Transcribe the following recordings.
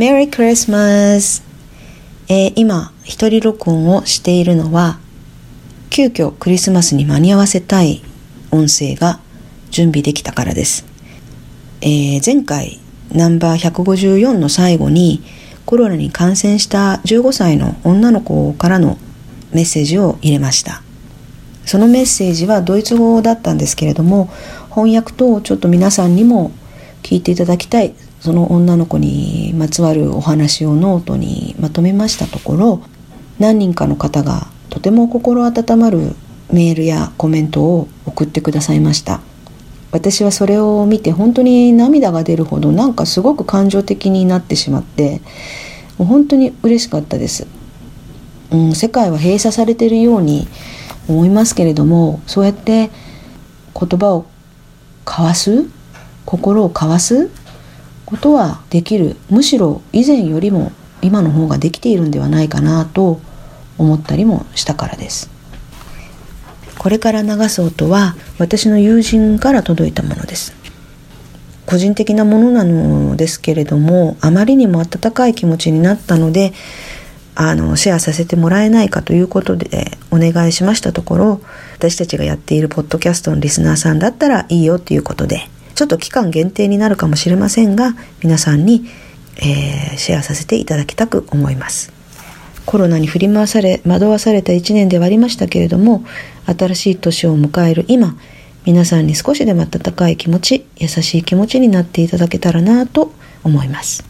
Merry Christmas! えー今、一人録音をしているのは、急遽クリスマスに間に合わせたい音声が準備できたからです。えー前回ナンバー154の最後にコロナに感染した15歳の女の子からのメッセージを入れましたそのメッセージはドイツ語だったんですけれども翻訳とちょっと皆さんにも聞いていただきたいその女の子にまつわるお話をノートにまとめましたところ何人かの方がとても心温まるメールやコメントを送ってくださいました。私はそれを見て本当に涙が出るほどなんかすごく感情的になってしまって本当に嬉しかったです、うん、世界は閉鎖されているように思いますけれどもそうやって言葉を交わす心を交わすことはできる。むしろ以前よりも今の方ができているんではないかなと思ったりもしたからです。これから流す音は私の友人から届いたものです。個人的なものなのですけれどもあまりにも温かい気持ちになったのであのシェアさせてもらえないかということでお願いしましたところ私たちがやっているポッドキャストのリスナーさんだったらいいよということでちょっと期間限定になるかもしれませんが皆さんに、えーシェアさせていただきたく思います。コロナに振り回され惑わされた1年ではありましたけれども新しい年を迎える今皆さんに少しでも温かい気持ち優しい気持ちになっていただけたらなと思います「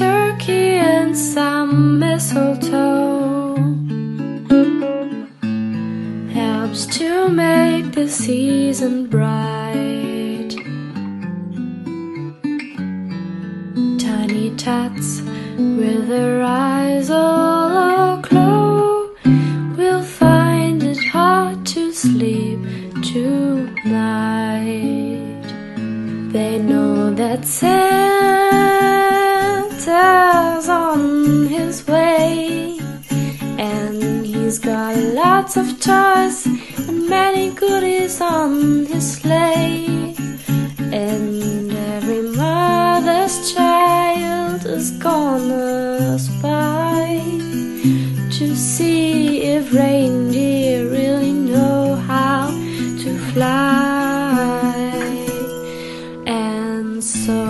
turkey and some mistletoe helps to make the season bright. Tiny tots with their eyes all aglow will find it hard to sleep tonight. They know that On his way, and he's got lots of toys and many goodies on his sleigh. And every mother's child is gonna spy to see if reindeer really know how to fly. And so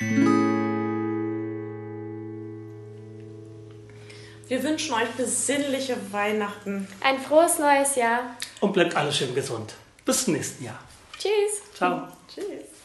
Wir wünschen euch besinnliche Weihnachten. Ein frohes neues Jahr. Und bleibt alle schön gesund. Bis zum nächsten Jahr. Tschüss. Ciao. Tschüss.